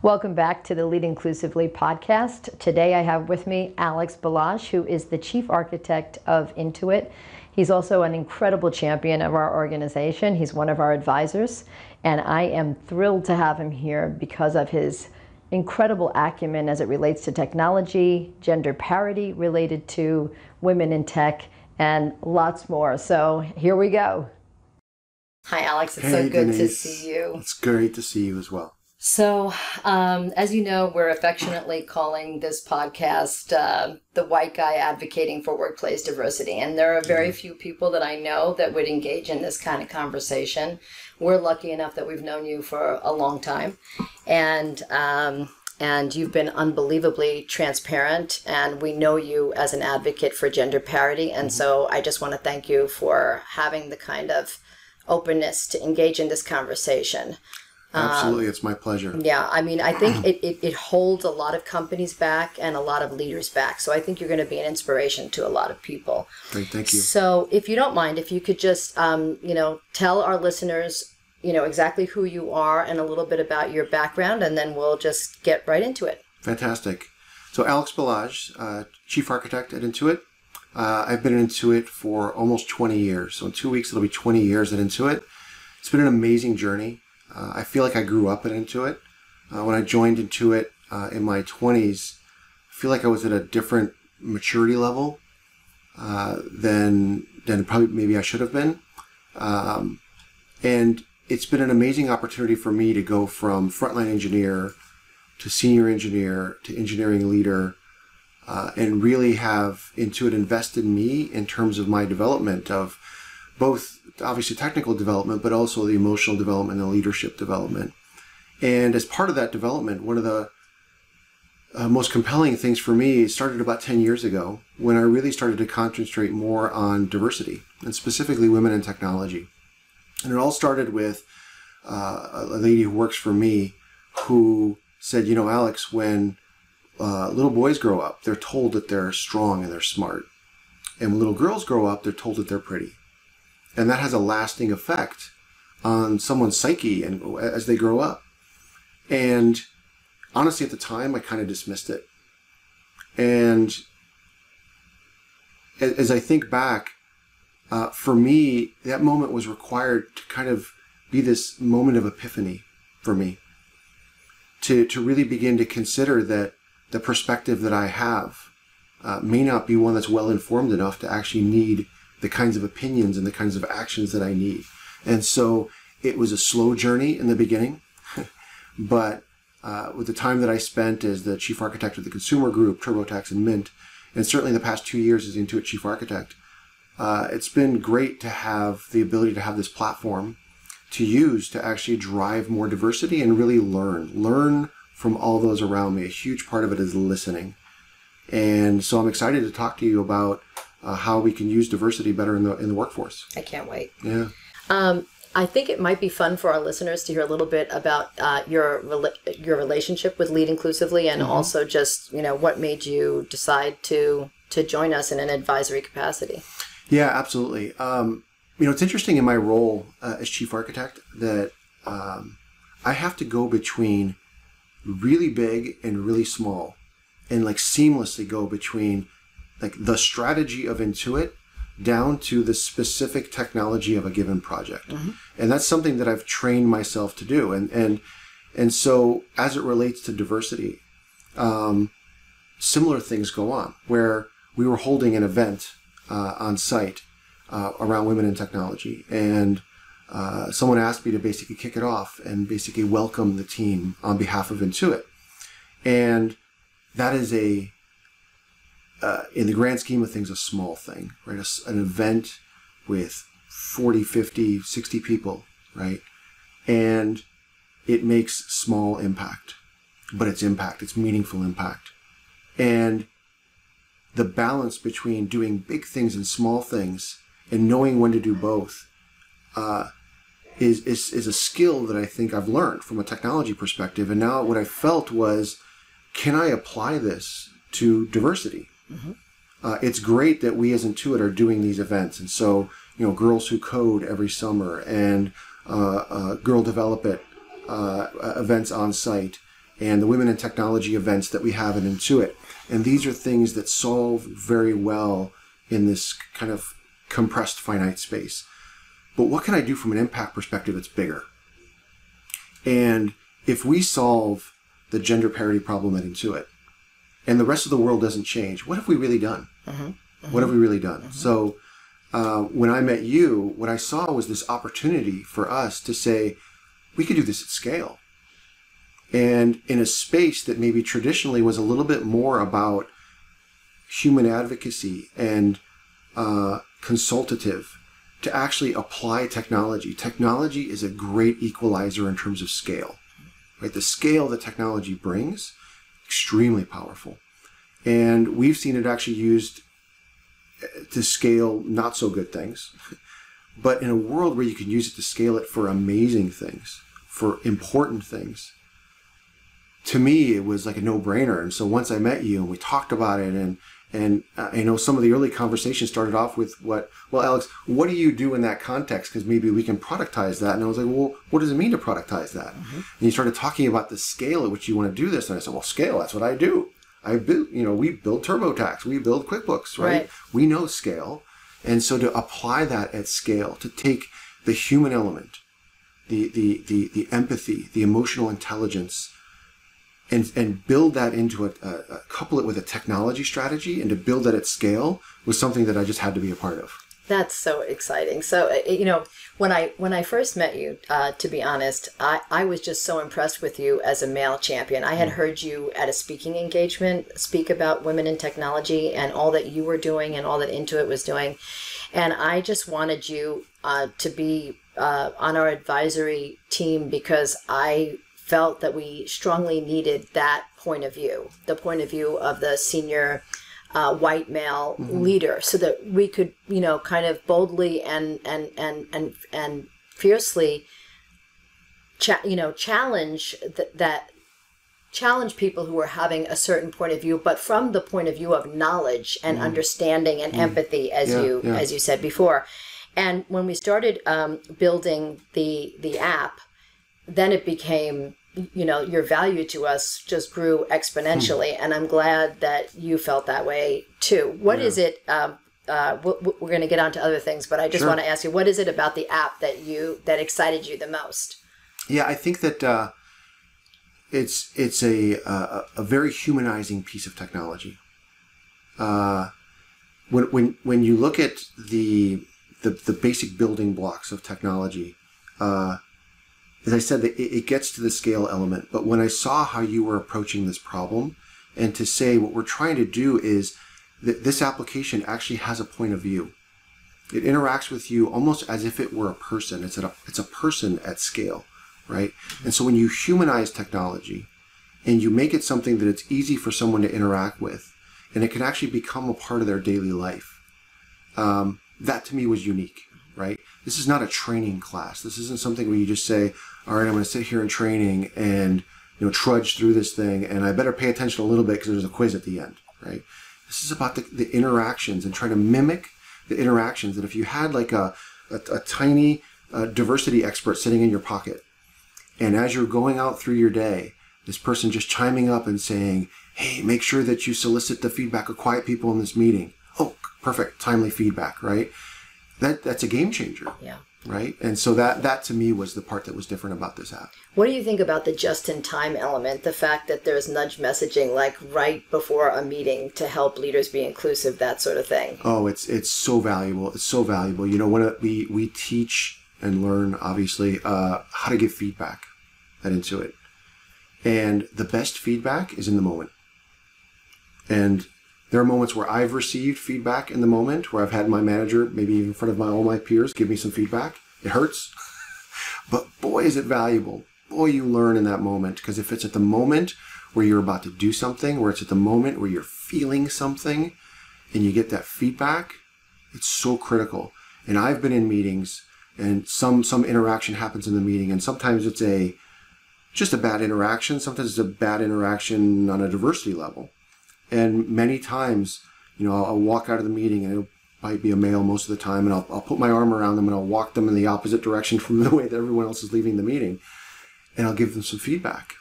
Welcome back to the Lead Inclusively podcast. Today I have with me Alex Balazs, who is the chief architect of Intuit. He's also an incredible champion of our organization. He's one of our advisors, and I am thrilled to have him here because of his incredible acumen as it relates to technology, gender parity related to women in tech, and lots more. So here we go. Hi, Alex. It's hey, so good Denise. to see you. It's great to see you as well. So, um, as you know, we're affectionately calling this podcast uh, the white guy advocating for workplace diversity. And there are very few people that I know that would engage in this kind of conversation. We're lucky enough that we've known you for a long time. And, um, and you've been unbelievably transparent, and we know you as an advocate for gender parity. And so I just want to thank you for having the kind of openness to engage in this conversation. Absolutely, it's my pleasure. Yeah, I mean, I think it, it, it holds a lot of companies back and a lot of leaders back. So I think you're going to be an inspiration to a lot of people. Great, thank you. So if you don't mind, if you could just, um, you know, tell our listeners, you know, exactly who you are and a little bit about your background, and then we'll just get right into it. Fantastic. So Alex Balazs, uh, chief architect at Intuit. Uh, I've been at Intuit for almost 20 years. So in two weeks, it'll be 20 years at Intuit. It's been an amazing journey. Uh, I feel like I grew up at Intuit. Uh, when I joined Intuit uh, in my 20s, I feel like I was at a different maturity level uh, than than probably maybe I should have been. Um, and it's been an amazing opportunity for me to go from frontline engineer to senior engineer to engineering leader, uh, and really have Intuit invested in me in terms of my development of both obviously technical development, but also the emotional development and leadership development. And as part of that development, one of the uh, most compelling things for me started about 10 years ago when I really started to concentrate more on diversity and specifically women in technology. And it all started with uh, a lady who works for me who said, you know, Alex, when uh, little boys grow up, they're told that they're strong and they're smart. And when little girls grow up, they're told that they're pretty and that has a lasting effect on someone's psyche and as they grow up. And honestly, at the time, I kind of dismissed it. And as I think back, uh, for me, that moment was required to kind of be this moment of epiphany for me. To, to really begin to consider that the perspective that I have uh, may not be one that's well informed enough to actually need the kinds of opinions and the kinds of actions that I need. And so it was a slow journey in the beginning, but uh, with the time that I spent as the chief architect of the consumer group, TurboTax and Mint, and certainly the past two years as the Intuit chief architect, uh, it's been great to have the ability to have this platform to use to actually drive more diversity and really learn. Learn from all those around me. A huge part of it is listening. And so I'm excited to talk to you about uh, how we can use diversity better in the in the workforce. I can't wait. Yeah. Um, I think it might be fun for our listeners to hear a little bit about uh, your your relationship with Lead Inclusively, and mm-hmm. also just you know what made you decide to to join us in an advisory capacity. Yeah, absolutely. Um, you know, it's interesting in my role uh, as chief architect that um, I have to go between really big and really small, and like seamlessly go between like the strategy of Intuit down to the specific technology of a given project. Mm-hmm. And that's something that I've trained myself to do. And, and, and so as it relates to diversity, um, similar things go on where we were holding an event uh, on site uh, around women in technology. And uh, someone asked me to basically kick it off and basically welcome the team on behalf of Intuit. And that is a uh, in the grand scheme of things, a small thing, right? A, an event with 40, 50, 60 people, right? And it makes small impact, but it's impact, it's meaningful impact. And the balance between doing big things and small things and knowing when to do both uh, is, is, is a skill that I think I've learned from a technology perspective. And now what I felt was, can I apply this to diversity? Mm-hmm. Uh, it's great that we as Intuit are doing these events. And so, you know, Girls Who Code every summer and uh, uh, Girl Develop It uh, events on site and the women in technology events that we have at Intuit. And these are things that solve very well in this kind of compressed finite space. But what can I do from an impact perspective that's bigger? And if we solve the gender parity problem at Intuit, and the rest of the world doesn't change, what have we really done? Mm-hmm. Mm-hmm. What have we really done? Mm-hmm. So uh, when I met you, what I saw was this opportunity for us to say, we could do this at scale. And in a space that maybe traditionally was a little bit more about human advocacy and uh, consultative, to actually apply technology. Technology is a great equalizer in terms of scale. Right? The scale that technology brings, extremely powerful. And we've seen it actually used uh, to scale not so good things. But in a world where you can use it to scale it for amazing things, for important things, to me it was like a no-brainer. And so once I met you and we talked about it and and uh, you know some of the early conversations started off with what well Alex, what do you do in that context because maybe we can productize that. And I was like, well, what does it mean to productize that? Mm-hmm. And you started talking about the scale at which you want to do this. And I said, well, scale, that's what I do. I build, you know, we build TurboTax, we build QuickBooks, right? right? We know scale. And so to apply that at scale, to take the human element, the, the, the, the empathy, the emotional intelligence, and, and build that into a, a, a couple it with a technology strategy and to build that at scale was something that I just had to be a part of. That's so exciting. So you know, when I when I first met you, uh, to be honest, I, I was just so impressed with you as a male champion. I had mm. heard you at a speaking engagement speak about women in technology and all that you were doing and all that Intuit was doing, and I just wanted you uh, to be uh, on our advisory team because I felt that we strongly needed that point of view, the point of view of the senior uh, white male mm-hmm. leader so that we could you know kind of boldly and and and and and fiercely cha- you know challenge th- that challenge people who are having a certain point of view but from the point of view of knowledge and mm. understanding and mm. empathy as yeah, you yeah. as you said before and when we started um, building the the app then it became you know your value to us just grew exponentially hmm. and i'm glad that you felt that way too What yeah. is it um, uh, we're going to get on to other things but i just sure. want to ask you what is it about the app that you that excited you the most yeah i think that uh, it's it's a, a, a very humanizing piece of technology uh, when, when when you look at the the, the basic building blocks of technology uh, as I said, it, it gets to the scale element. But when I saw how you were approaching this problem, and to say what we're trying to do is that this application actually has a point of view. It interacts with you almost as if it were a person. It's a it's a person at scale, right? And so when you humanize technology, and you make it something that it's easy for someone to interact with, and it can actually become a part of their daily life. Um, that to me was unique? This is not a training class. This isn't something where you just say, all right, I'm going to sit here in training and you know trudge through this thing, and I better pay attention a little bit because there's a quiz at the end, right? This is about the, the interactions and trying to mimic the interactions. And if you had like a a, a tiny uh, diversity expert sitting in your pocket, and as you're going out through your day, this person just chiming up and saying, "Hey, make sure that you solicit the feedback of quiet people in this meeting." Oh, perfect, timely feedback, right? That that's a game changer. Yeah right? And so that that to me was the part that was different about this app. What do you think about the just-in-time element? The fact that there's nudge messaging like right before a meeting to help leaders be inclusive, that sort of thing. Oh, it's it's so valuable. It's so valuable. You know, when we we teach and learn obviously uh, how to give feedback that Intuit, and the best feedback is in the moment. And there are moments where I've received feedback in the moment, where I've had my manager, maybe even in front of my all my peers, give me some feedback. It hurts, but boy, is it valuable. Boy, you learn in that moment because if it's at the moment where you're about to do something, where it's at the moment where you're feeling something, and you get that feedback, it's so critical. And I've been in meetings, and some some interaction happens in the meeting, and sometimes it's a just a bad interaction. Sometimes it's a bad interaction on a diversity level and many times, you know, I'll, walk out of the meeting and it might be a male most of the time, and I'll, I'll put my arm around them and I'll walk them in the opposite direction from the way that everyone else is leaving the meeting, and I'll give them some feedback.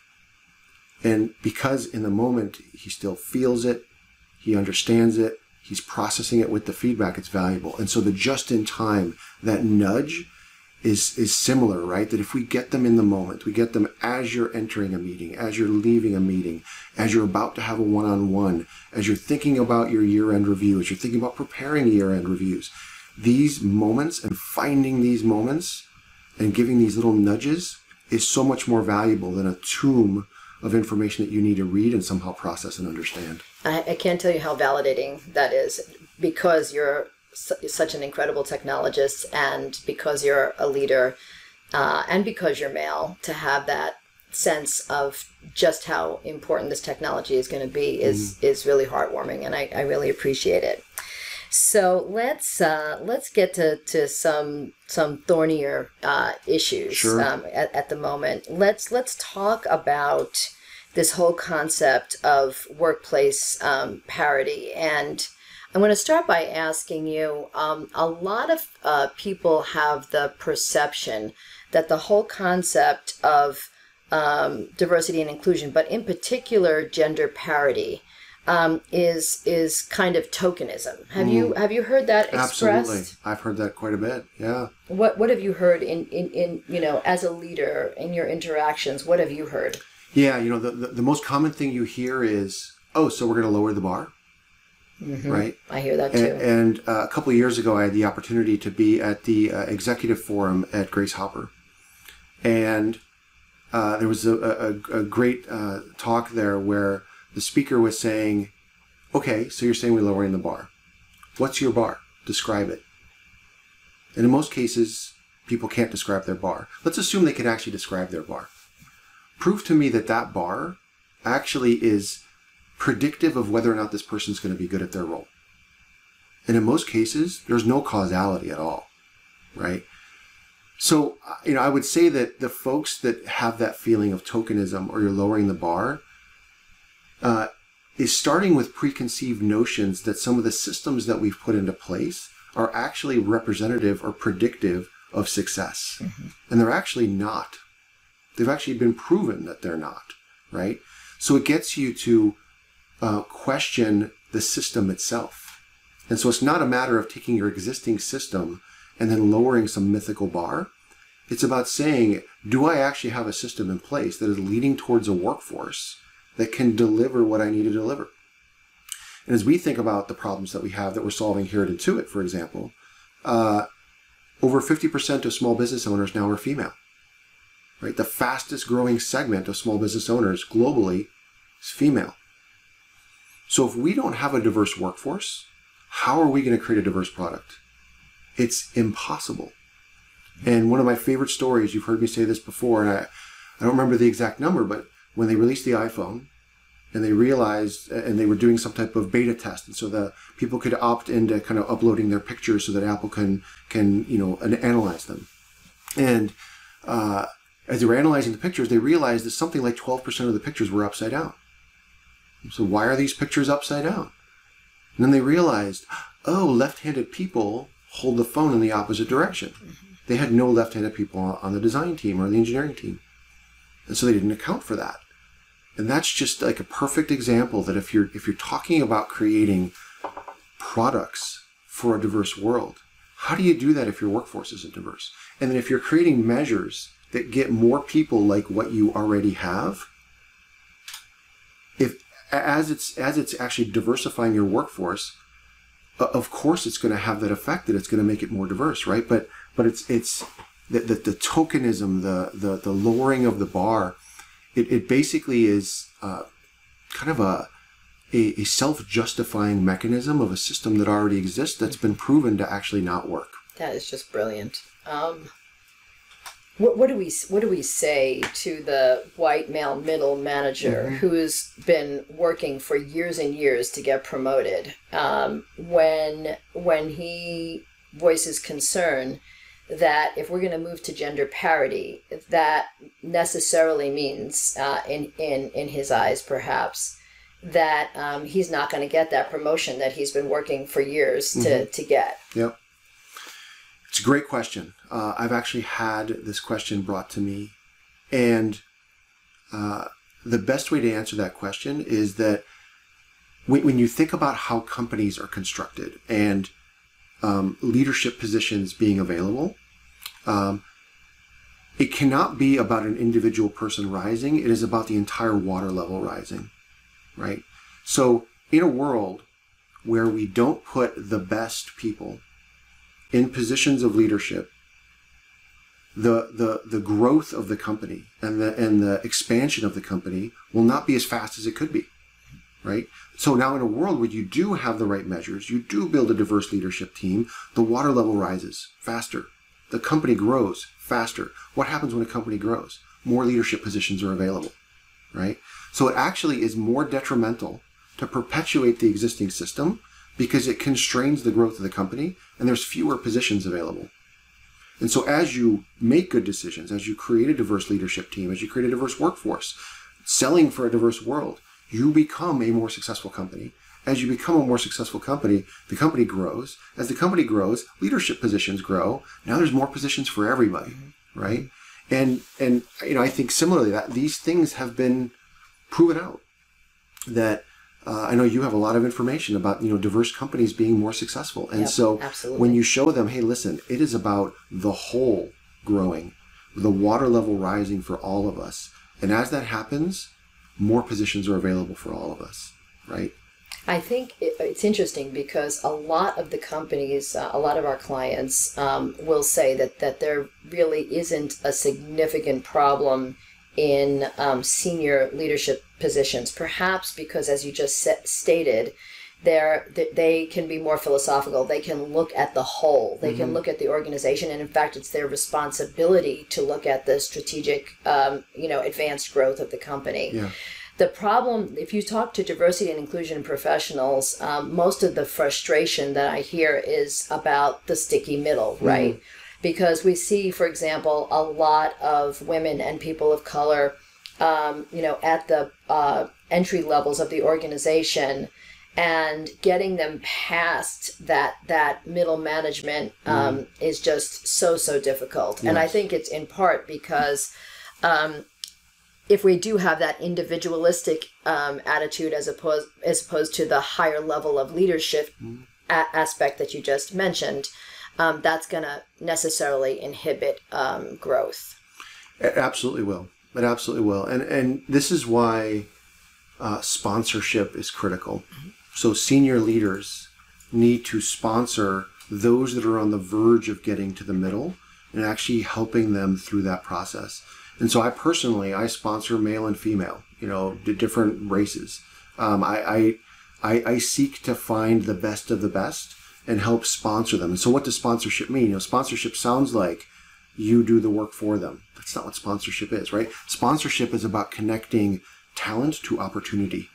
And because in the moment he still feels it, he understands it, he's processing it with the feedback, it's valuable. And so the just in time, that nudge is is similar, right? That if we get them in the moment, we get them as you're entering a meeting, as you're leaving a meeting, as you're about to have a one-on-one, as you're thinking about your year-end review, as you're thinking about preparing year-end reviews, these moments and finding these moments and giving these little nudges is so much more valuable than a tomb of information that you need to read and somehow process and understand. I, I can't tell you how validating that is because you're such an incredible technologist and because you're a leader uh, and because you're male to have that sense of just how important this technology is going to be is is really heartwarming and I, I really appreciate it so let's uh, let's get to, to some some thornier uh, issues Sure. um, at, at the moment. Let's let's talk about this whole concept of workplace um, parity, and I'm going to start by asking you. Um, a lot of uh, people have the perception that the whole concept of um, diversity and inclusion, but in particular gender parity, um, is is kind of tokenism. Have you have you heard that expressed? Mm. Absolutely. I've heard that quite a bit. Yeah. What what have you heard in, in, in you know as a leader in your interactions? What have you heard? Yeah, you know, the, the, the most common thing you hear is, oh, so we're going to lower the bar, right? I hear that And, too. and uh, a couple of years ago, I had the opportunity to be at the uh, executive forum at Grace Hopper. And uh, there was a, a, a great uh, talk there where the speaker was saying, okay, so you're saying we're lowering the bar. What's your bar? Describe it. And in most cases, people can't describe their bar. Let's assume they can actually describe their bar. Prove to me that that bar actually is predictive of whether or not this person's going to be good at their role. And in most cases, there's no causality at all, right? So, you know, I would say that the folks that have that feeling of tokenism or you're lowering the bar uh, is starting with preconceived notions that some of the systems that we've put into place are actually representative or predictive of success. And they're actually not. They've actually been proven that they're not, right? So it gets you to uh, question the system itself. And so it's not a matter of taking your existing system and then lowering some mythical bar. It's about saying, do I actually have a system in place that is leading towards a workforce that can deliver what I need to deliver? And as we think about the problems that we have that we're solving here at Intuit, for example, uh, over 50% of small business owners now are female. Right? The fastest growing segment of small business owners globally is female. So if we don't have a diverse workforce, how are we going to create a diverse product? It's impossible. And one of my favorite stories, you've heard me say this before, and I, I don't remember the exact number, but when they released the iPhone and they realized, and they were doing some type of beta test, and so the people could opt into kind of uploading their pictures so that Apple can, can you know, analyze them. And uh, as they were analyzing the pictures, they realized that something like 12% of the pictures were upside down. So why are these pictures upside down? And then they realized, oh, left-handed people hold the phone in the opposite direction. Mm-hmm. They had no left-handed people on- on the design team or the engineering team. And so they didn't account for that. And that's just like a perfect example that if you're if you're talking about creating products for a diverse world, how do you do that if your workforce isn't diverse? And then if you're creating measures that get more people like what you already have, if as it's as it's actually diversifying your workforce, of course it's going to have that effect that it's going to make it more diverse, right? But but it's it's the the, the tokenism, the, the the lowering of the bar, it, it basically is uh, kind of a a, a self-justifying mechanism of a system that already exists that's been proven to actually not work. That is just brilliant. Um, what, what do we what do we say to the white male middle manager who's been working for years and years to get promoted um, when when he voices concern that if we're going to move to gender parity, that necessarily means, uh, in in in his eyes, perhaps that um, he's not going to get that promotion that he's been working for years to to get. Yep. It's a great question. Uh, I've actually had this question brought to me, and uh, the best way to answer that question is that when, when you think about how companies are constructed and um, leadership positions being available, um, it cannot be about an individual person rising. It is about the entire water level rising, right? So in a world where we don't put the best people in positions of leadership, the, the, the growth of the company and the, and the expansion of the company will not be as fast as it could be, right? So now in a world where you do have the right measures, you do build a diverse leadership team, the water level rises faster. The company grows faster. What happens when a company grows? More leadership positions are available, right? So it actually is more detrimental to perpetuate the existing system because it constrains the growth of the company and there's fewer positions available. And so as you make good decisions, as you create a diverse leadership team, as you create a diverse workforce, selling for a diverse world, you become a more successful company. As you become a more successful company, the company grows. As the company grows, leadership positions grow. Now there's more positions for everybody, mm-hmm. right? And and you know, I think similarly that these things have been proven out that uh, I know you have a lot of information about you know diverse companies being more successful, and Yep, so absolutely. when you show them, hey, listen, it is about the whole growing, the water level rising for all of us, and as that happens, more positions are available for all of us, right? I think it's interesting because a lot of the companies, uh, a lot of our clients um, will say that, that there really isn't a significant problem in um, senior leadership positions. Perhaps because, as you just sa- stated, they're, they can be more philosophical. They can look at the whole. They can look at the organization, and in fact, it's their responsibility to look at the strategic, um, you know, advanced growth of the company. Yeah. The problem, if you talk to diversity and inclusion professionals, um, most of the frustration that I hear is about the sticky middle, right? Because we see, for example, a lot of women and people of color, um, you know, at the uh, entry levels of the organization, and getting them past that that middle management um, is just so so difficult. And I think it's in part because um, if we do have that individualistic um, attitude as opposed as opposed to the higher level of leadership a- aspect that you just mentioned, um, that's going to necessarily inhibit um, growth. It absolutely will. It absolutely will. And and this is why uh, sponsorship is critical. So senior leaders need to sponsor those that are on the verge of getting to the middle and actually helping them through that process. And so I personally I sponsor male and female, you know, the different races. Um, I, I I I seek to find the best of the best and help sponsor them. And so what does sponsorship mean? You know, sponsorship sounds like you do the work for them. That's not what sponsorship is, right? Sponsorship is about connecting talent to opportunity.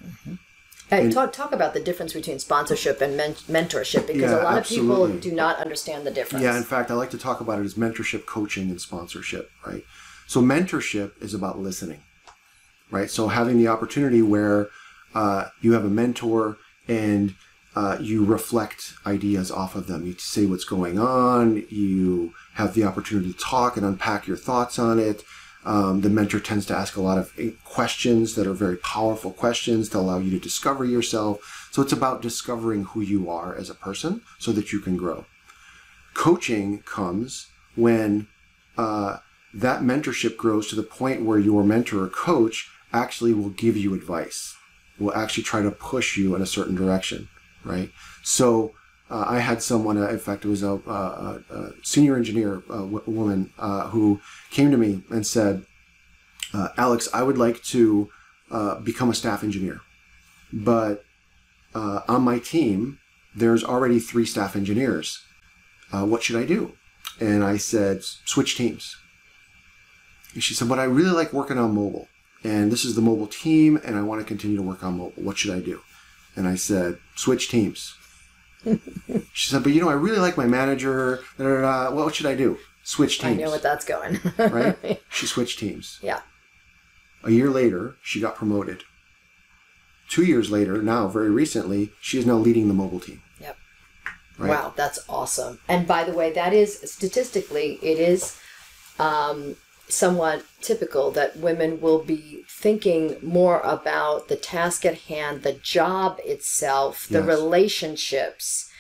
Hey, talk talk about the difference between sponsorship and men- mentorship because Yeah, a lot of people do not understand the difference. Yeah, in fact, I like to talk about it as mentorship, coaching, and sponsorship, right? So, mentorship is about listening, right? So, having the opportunity where uh, you have a mentor and uh, you reflect ideas off of them. You say what's going on, you have the opportunity to talk and unpack your thoughts on it. Um, the mentor tends to ask a lot of eh, questions that are very powerful questions to allow you to discover yourself. So, it's about discovering who you are as a person so that you can grow coaching comes when uh, that mentorship grows to the point where your mentor or coach actually will give you advice, will actually try to push you in a certain direction, right? So uh, I had someone, uh, in fact, it was a, a, a senior engineer uh, w- woman uh, who came to me and said, uh, Alex, I would like to uh, become a staff engineer, but uh, on my team, there's already three staff engineers uh, what should I do? And I said, switch teams. And she said, but I really like working on mobile. And this is the mobile team, and I want to continue to work on mobile. What should I do? And I said, switch teams. she said, but you know, I really like my manager. Da, da, da. What should I do? Switch teams. I know what that's going. right? She switched teams. yeah. A year later, she got promoted. Two years later, now, very recently, she is now leading the mobile team. Yep. Right? Wow, that's awesome. And by the way, that is statistically, it is um, somewhat typical that women will be thinking more about the task at hand, the job itself, the Yes. relationships,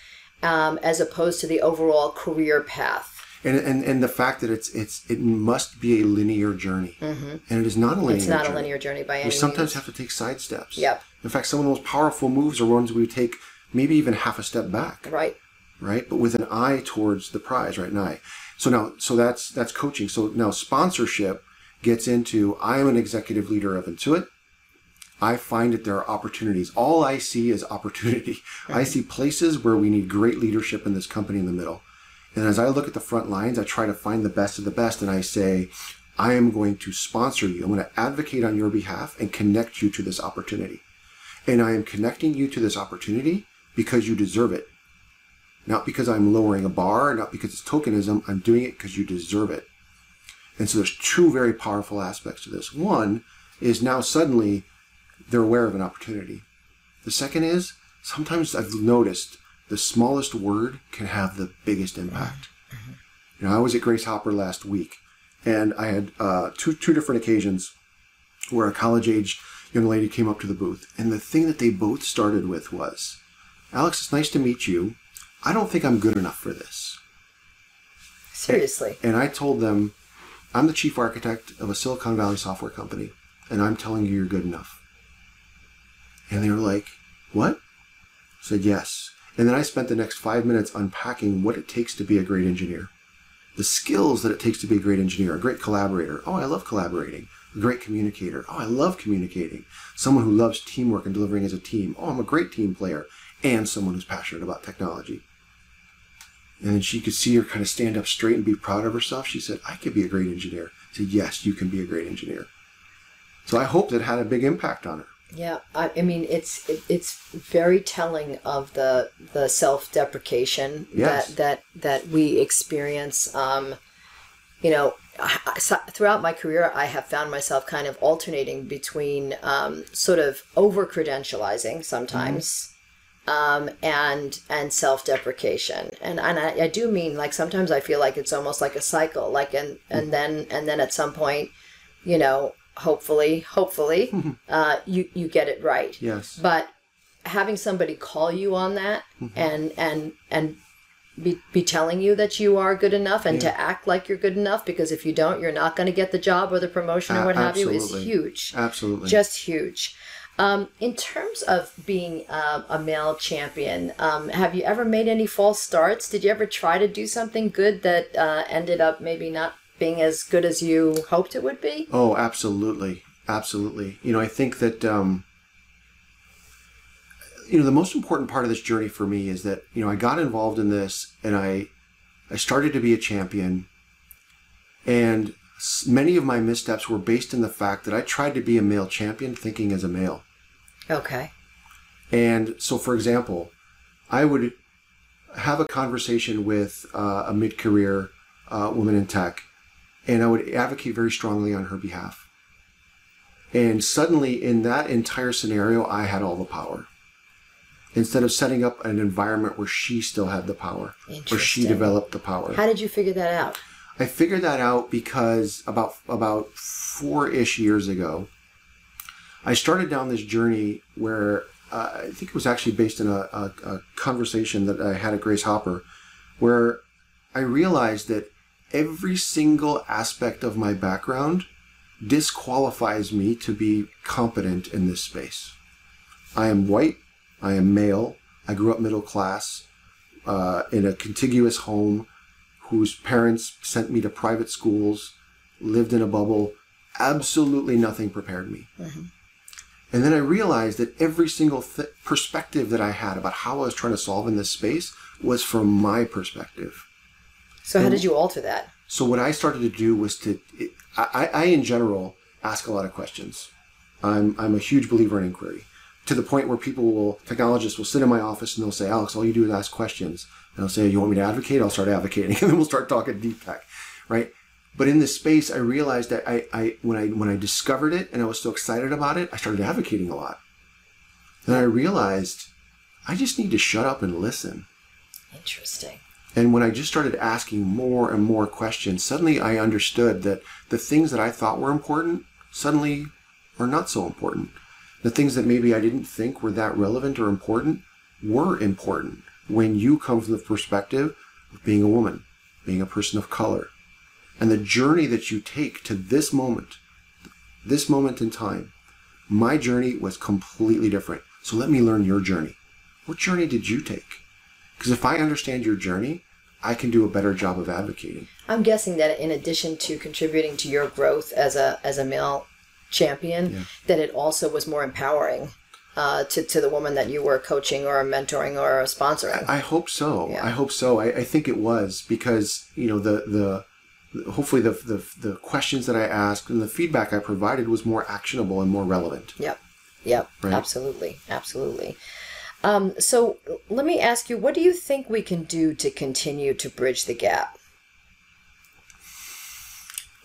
um, as opposed to the overall career path. And, and and the fact that it's it's it must be a linear journey, mm-hmm. and it is not a linear. It's not journey. a linear journey by any We sometimes means. have to take side steps. Yep. In fact, some of the most powerful moves are ones we take maybe even half a step back. Right. right? But with an eye towards the prize, right? An eye. So now, so that's that's coaching. So now sponsorship gets into I am an executive leader of Intuit. I find that there are opportunities. All I see is opportunity. I see places where we need great leadership in this company in the middle. And as I look at the front lines, I try to find the best of the best and I say, I am going to sponsor you. I'm going to advocate on your behalf and connect you to this opportunity. And I am connecting you to this opportunity because you deserve it. Not because I'm lowering a bar, not because it's tokenism. I'm doing it because you deserve it. And so there's two very powerful aspects to this. One is now suddenly they're aware of an opportunity. The second is sometimes I've noticed the smallest word can have the biggest impact. You know, I was at Grace Hopper last week, and I had uh, two two different occasions where a college age young lady came up to the booth, and the thing that they both started with was, "Alex, it's nice to meet you. I don't think I'm good enough for this." Seriously. And I told them, I'm the chief architect of a Silicon Valley software company, and I'm telling you you're good enough. And they were like, What? I said, Yes. And then I spent the next five minutes unpacking what it takes to be a great engineer. The skills that it takes to be a great engineer, a great collaborator. Oh, I love collaborating. A great communicator. Oh, I love communicating. Someone who loves teamwork and delivering as a team. Oh, I'm a great team player. And someone who's passionate about technology. And then she could see her kind of stand up straight and be proud of herself. She said, I could be a great engineer. I said, Yes, you can be a great engineer. So I hope that had a big impact on her. Yeah, I, I mean it's it, it's very telling of the the self deprecation Yes. that that that we experience. Um, you know, I, I- throughout my career, I have found myself kind of alternating between um, sort of over credentializing sometimes. Um, and and self deprecation and and I, I do mean like sometimes I feel like it's almost like a cycle like and and then and then at some point you know hopefully hopefully uh, you you get it right. Yes. but having somebody call you on that and and and be, be telling you that you are good enough and to act like you're good enough because if you don't you're not going to get the job or the promotion or what have you is huge. Absolutely. just huge um, in terms of being um, a male champion um, have you ever made any false starts? Did you ever try to do something good that uh, ended up maybe not being as good as you hoped it would be? Oh, absolutely, absolutely. You know, I think that um, you know the most important part of this journey for me is that you know I got involved in this and I I started to be a champion, and many of my missteps were based in the fact that I tried to be a male champion thinking as a male. okay And so, for example, I would have a conversation with uh, a mid career uh, woman in tech, and I would advocate very strongly on her behalf. And suddenly, in that entire scenario, I had all the power. Instead of setting up an environment where she still had the power, where she developed the power. how did you figure that out I figured that out because about about four ish years ago, I started down this journey where uh, I think it was actually based in a, a, a conversation that I had at Grace Hopper, where I realized that every single aspect of my background disqualifies me to be competent in this space. I am white. I am male. I grew up middle class uh, in a contiguous home whose parents sent me to private schools, lived in a bubble. Absolutely nothing prepared me. Mm-hmm. And then I realized that every single th- perspective that I had about how I was trying to solve in this space was from my perspective. so how did you alter that So what I started to do was to, it, I, I in general ask a lot of questions. I'm, I'm a huge believer in inquiry to the point where people will, technologists will sit in my office and they'll say, Alex, all you do is ask questions. And I'll say, you want me to advocate? I'll start advocating. And then we'll start talking deep tech, right? But in this space, I realized that I, I, when I, when I discovered it and I was so excited about it, I started advocating a lot. And I realized I just need to shut up and listen. interesting And when I just started asking more and more questions, suddenly I understood that the things that I thought were important suddenly are not so important. The things that maybe I didn't think were that relevant or important were important when you come from the perspective of being a woman, being a person of color. And the journey that you take to this moment, this moment in time, my journey was completely different. So let me learn your journey. What journey did you take? Because if I understand your journey, I can do a better job of advocating. I'm guessing that in addition to contributing to your growth as a as a male champion, Yeah. that it also was more empowering uh, to to the woman that you were coaching or mentoring or sponsoring. I hope so. Yeah. I hope so. I, I think it was because you know the the hopefully the, the the questions that I asked and the feedback I provided was more actionable and more relevant. Yep. Yep. Right. Absolutely. Absolutely. Um, so let me ask you, what do you think we can do to continue to bridge the gap?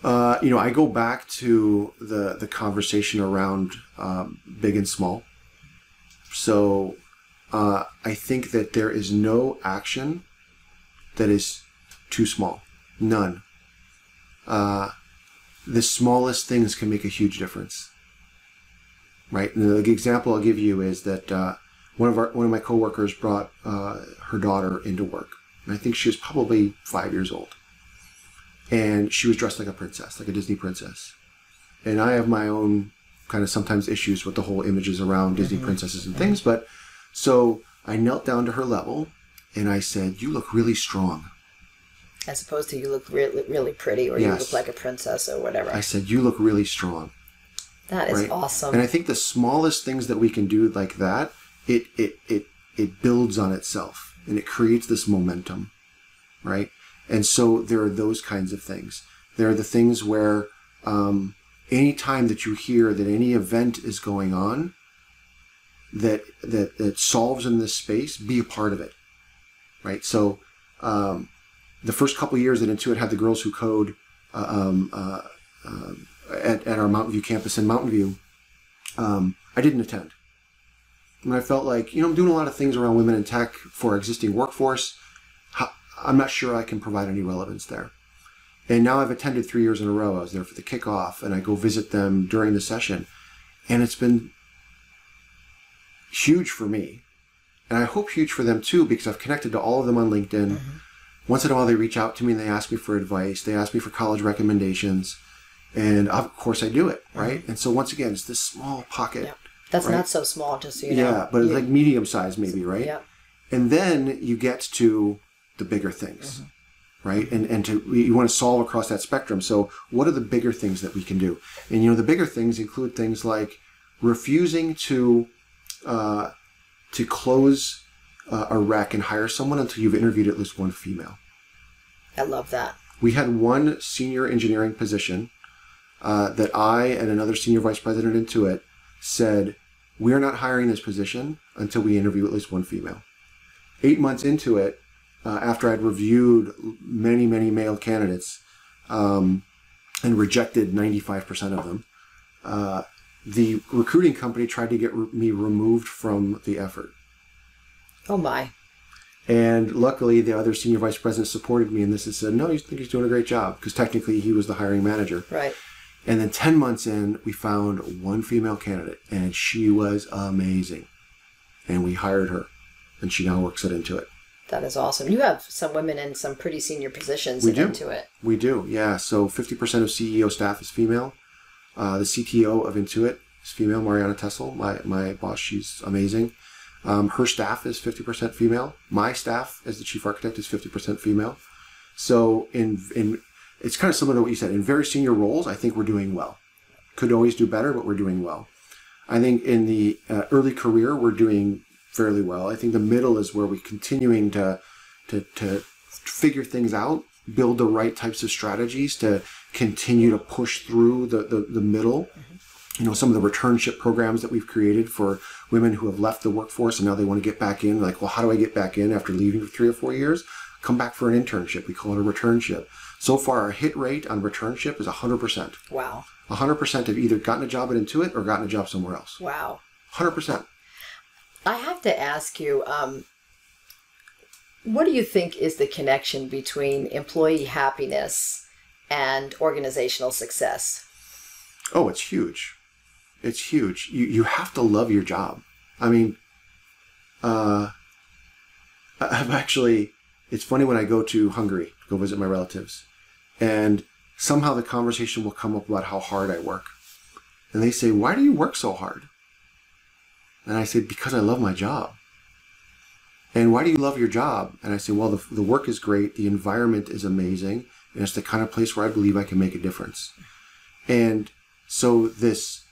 Uh, you know, I go back to the the conversation around um, big and small. So uh, I think that there is no action that is too small. None. Uh, the smallest things can make a huge difference. Right. And the example I'll give you is that uh, one of our one of my coworkers brought uh, her daughter into work, and I think she was probably five years old and she was dressed like a princess, like a Disney princess. And I have my own kind of sometimes issues with the whole images around Disney princesses and things, but so I knelt down to her level and I said, "You look really strong." As opposed to you look really, really pretty or you look like a princess or whatever. I said, "You look really strong." that is right? awesome. And I think the smallest things that we can do like that, it it it it builds on itself and it creates this momentum, right? And so there are those kinds of things. There are the things where um, any time that you hear that any event is going on that that that solves in this space, be a part of it, right? So um, the first couple years that Intuit had the Girls Who Code uh, um, uh, um, at, at our Mountain View campus in Mountain View, um, I didn't attend. And I felt like, you know, I'm doing a lot of things around women in tech for existing workforce. I'm not sure I can provide any relevance there. And now I've attended three years in a row. I was there for the kickoff and I go visit them during the session. And it's been huge for me. And I hope huge for them too, because I've connected to all of them on LinkedIn. Mm-hmm. Once in a while, they reach out to me and they ask me for advice. They ask me for college recommendations. And of course, I do it, mm-hmm. right? And so, once again, it's this small pocket. Yeah. That's right? not so small, just so you know. Yeah, but it's like medium size, maybe, right? yeah. And then you get to the bigger things, mm-hmm. Right? And and to you want to solve across that spectrum. So, what are the bigger things that we can do? And you know, the bigger things include things like refusing to uh, to close uh, a rec and hire someone until you've interviewed at least one female. I love that. We had one senior engineering position uh, that I and another senior vice president Intuit said, we are not hiring this position until we interview at least one female. Eight months into it, uh, after I'd reviewed many, many male candidates um, and rejected 95% of them, uh, the recruiting company tried to get re- me removed from the effort. Oh my. And luckily, the other senior vice president supported me in this and said, no, you think he's doing a great job because technically he was the hiring manager. Right. And then 10 months in, we found one female candidate and she was amazing. And we hired her and she now works at Intuit. That is awesome. You have some women in some pretty senior positions We in do. Intuit. We do, yeah. So 50% of CEO staff is female. Uh, the CTO of Intuit is female, Marianna Tessel, my, my boss. She's amazing. Um, her staff is 50% female. My staff, as the chief architect, is 50% female. So in in it's kind of similar to what you said. In very senior roles, I think we're doing well. Could always do better, but we're doing well. I think in the uh, early career, we're doing fairly well. I think the middle is where we're continuing to to to figure things out, build the right types of strategies to continue to push through the the, the middle. You know, some of the returnship programs that we've created for women who have left the workforce and now they want to get back in. Like, well, how do I get back in after leaving for three or four years? Come back for an internship. We call it a returnship. So far, our hit rate on returnship is 100%. Wow. 100% have either gotten a job at Intuit or gotten a job somewhere else. Wow. 100%. I have to ask you, um, what do you think is the connection between employee happiness and organizational success? Oh, it's huge. It's huge. You you have to love your job. I mean, uh, I've actually. It's funny when I go to Hungary go visit my relatives, and somehow the conversation will come up about how hard I work, and they say, "Why do you work so hard?" And I said, "Because I love my job." And why do you love your job? And I said, well, the, the work is great, the environment is amazing, and it's the kind of place where I believe I can make a difference. And so this,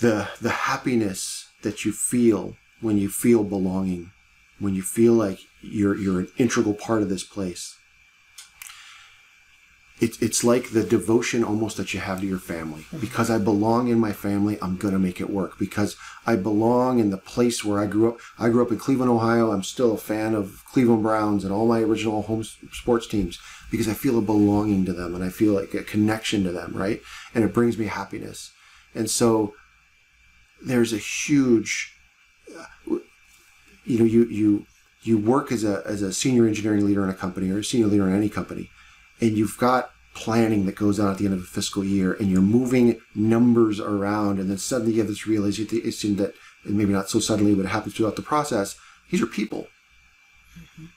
the the happiness that you feel when you feel belonging, when you feel like you're you're an integral part of this place. It's it's like the devotion almost that you have to your family. Because I belong in my family, I'm gonna make it work. Because I belong in the place where I grew up. I grew up in Cleveland, Ohio. I'm still a fan of Cleveland Browns and all my original home sports teams because I feel a belonging to them and I feel like a connection to them, right? And it brings me happiness. And so there's a huge uh, you know you you you work as a as a senior engineering leader in a company or a senior leader in any company and you've got planning that goes on at the end of a fiscal year and you're moving numbers around and then suddenly you have this realization that and maybe not so suddenly but it happens throughout the process these are people.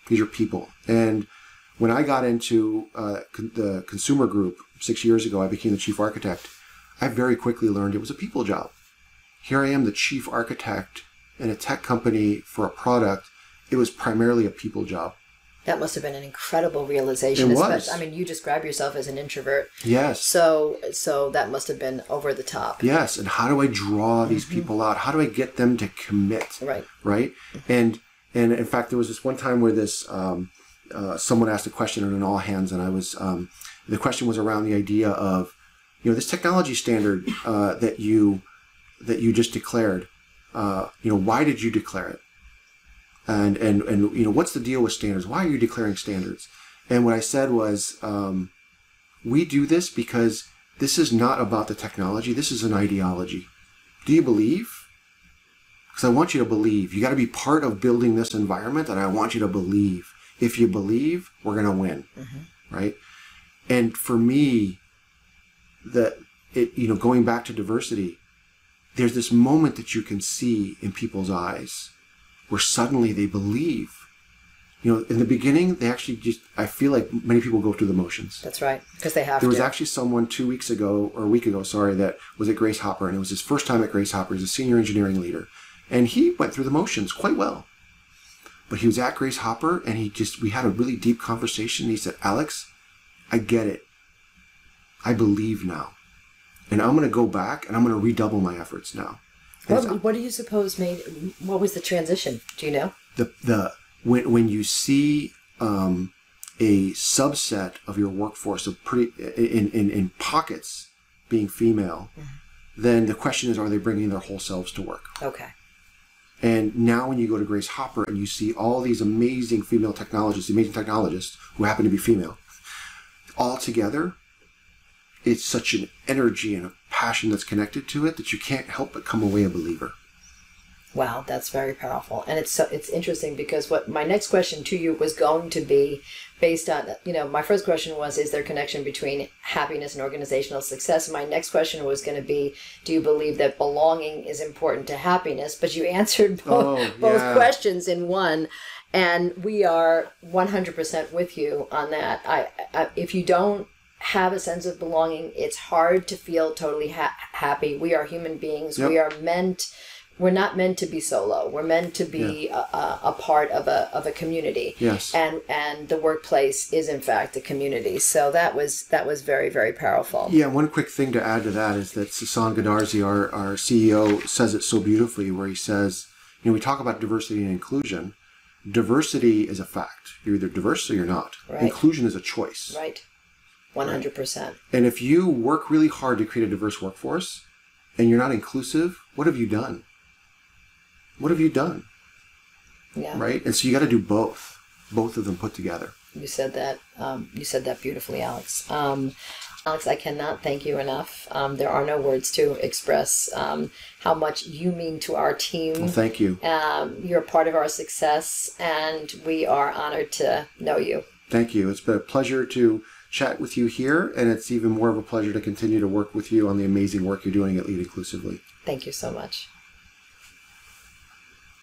These are people. And when i got into uh, con- the consumer group six years ago i became the chief architect. I very quickly learned it was a people job. Here I am, the chief architect in a tech company for a product. It was primarily a people job. That must have been an incredible realization. It was. I mean, you describe yourself as an introvert, Yes. so so that must have been over the top. Yes. And how do I draw these people out? How do I get them to commit? Right. Right. And and in fact, there was this one time where this um, uh, someone asked a question in an all hands, and I was um, the question was around the idea of you know this technology standard uh, that you that you just declared. Uh, you know, why did you declare it? And and and you know, what's the deal with standards? Why are you declaring standards? And what I said was, um, we do this because this is not about the technology. This is an ideology. Do you believe? Because I want you to believe. You got to be part of building this environment, and I want you to believe. If you believe, we're going to win, right? And for me, that it you know going back to diversity, there's this moment that you can see in people's eyes where suddenly they believe. You know, in the beginning, they actually just, I feel like many people go through the motions. That's right, because they have There was to. actually someone two weeks ago, or a week ago, sorry, that was at Grace Hopper, and it was his first time at Grace Hopper. He's a senior engineering leader. And he went through the motions quite well. But he was at Grace Hopper, and he just, we had a really deep conversation. He said, Alex, I get it. I believe now. And I'm going to go back and I'm going to redouble my efforts now. And it's- what, what do you suppose made? What was the transition? Do you know? the the when when you see um, a subset of your workforce of pretty in in, in pockets being female, then the question is, are they bringing their whole selves to work? Okay. And now, when you go to Grace Hopper and you see all these amazing female technologists, amazing technologists who happen to be female, all together, it's such an energy and a passion that's connected to it that you can't help but come away a believer. Wow, that's very powerful, and it's so it's interesting because what my next question to you was going to be based on you know my first question was is there connection between happiness and organizational success. My next question was going to be do you believe that belonging is important to happiness? But you answered both Oh, both yeah. questions in one, and we are one hundred percent with you on that. I, I if you don't have a sense of belonging, it's hard to feel totally ha- happy. We are human beings. We are meant. We're not meant to be solo. We're meant to be a, a, a part of a of a community. Yes. And and the workplace is in fact a community. So that was that was very very powerful. Yeah, one quick thing to add to that is that Sasan Goodarzi, our, our CEO, says it so beautifully where he says, you know, we talk about diversity and inclusion. Diversity is a fact. You're either diverse or you're not. Right. Inclusion is a choice. Right. One hundred percent. And if you work really hard to create a diverse workforce and you're not inclusive, what have you done? What have you done? Yeah. Right? And so you got to do both, both of them put together. You said that. Um, you said that beautifully, Alex. Um, Alex, I cannot thank you enough. Um, there are no words to express um, how much you mean to our team. Well, thank you. Um, you're part of our success, and we are honored to know you. Thank you. It's been a pleasure to chat with you here, and it's even more of a pleasure to continue to work with you on the amazing work you're doing at Lead Inclusively. Thank you so much.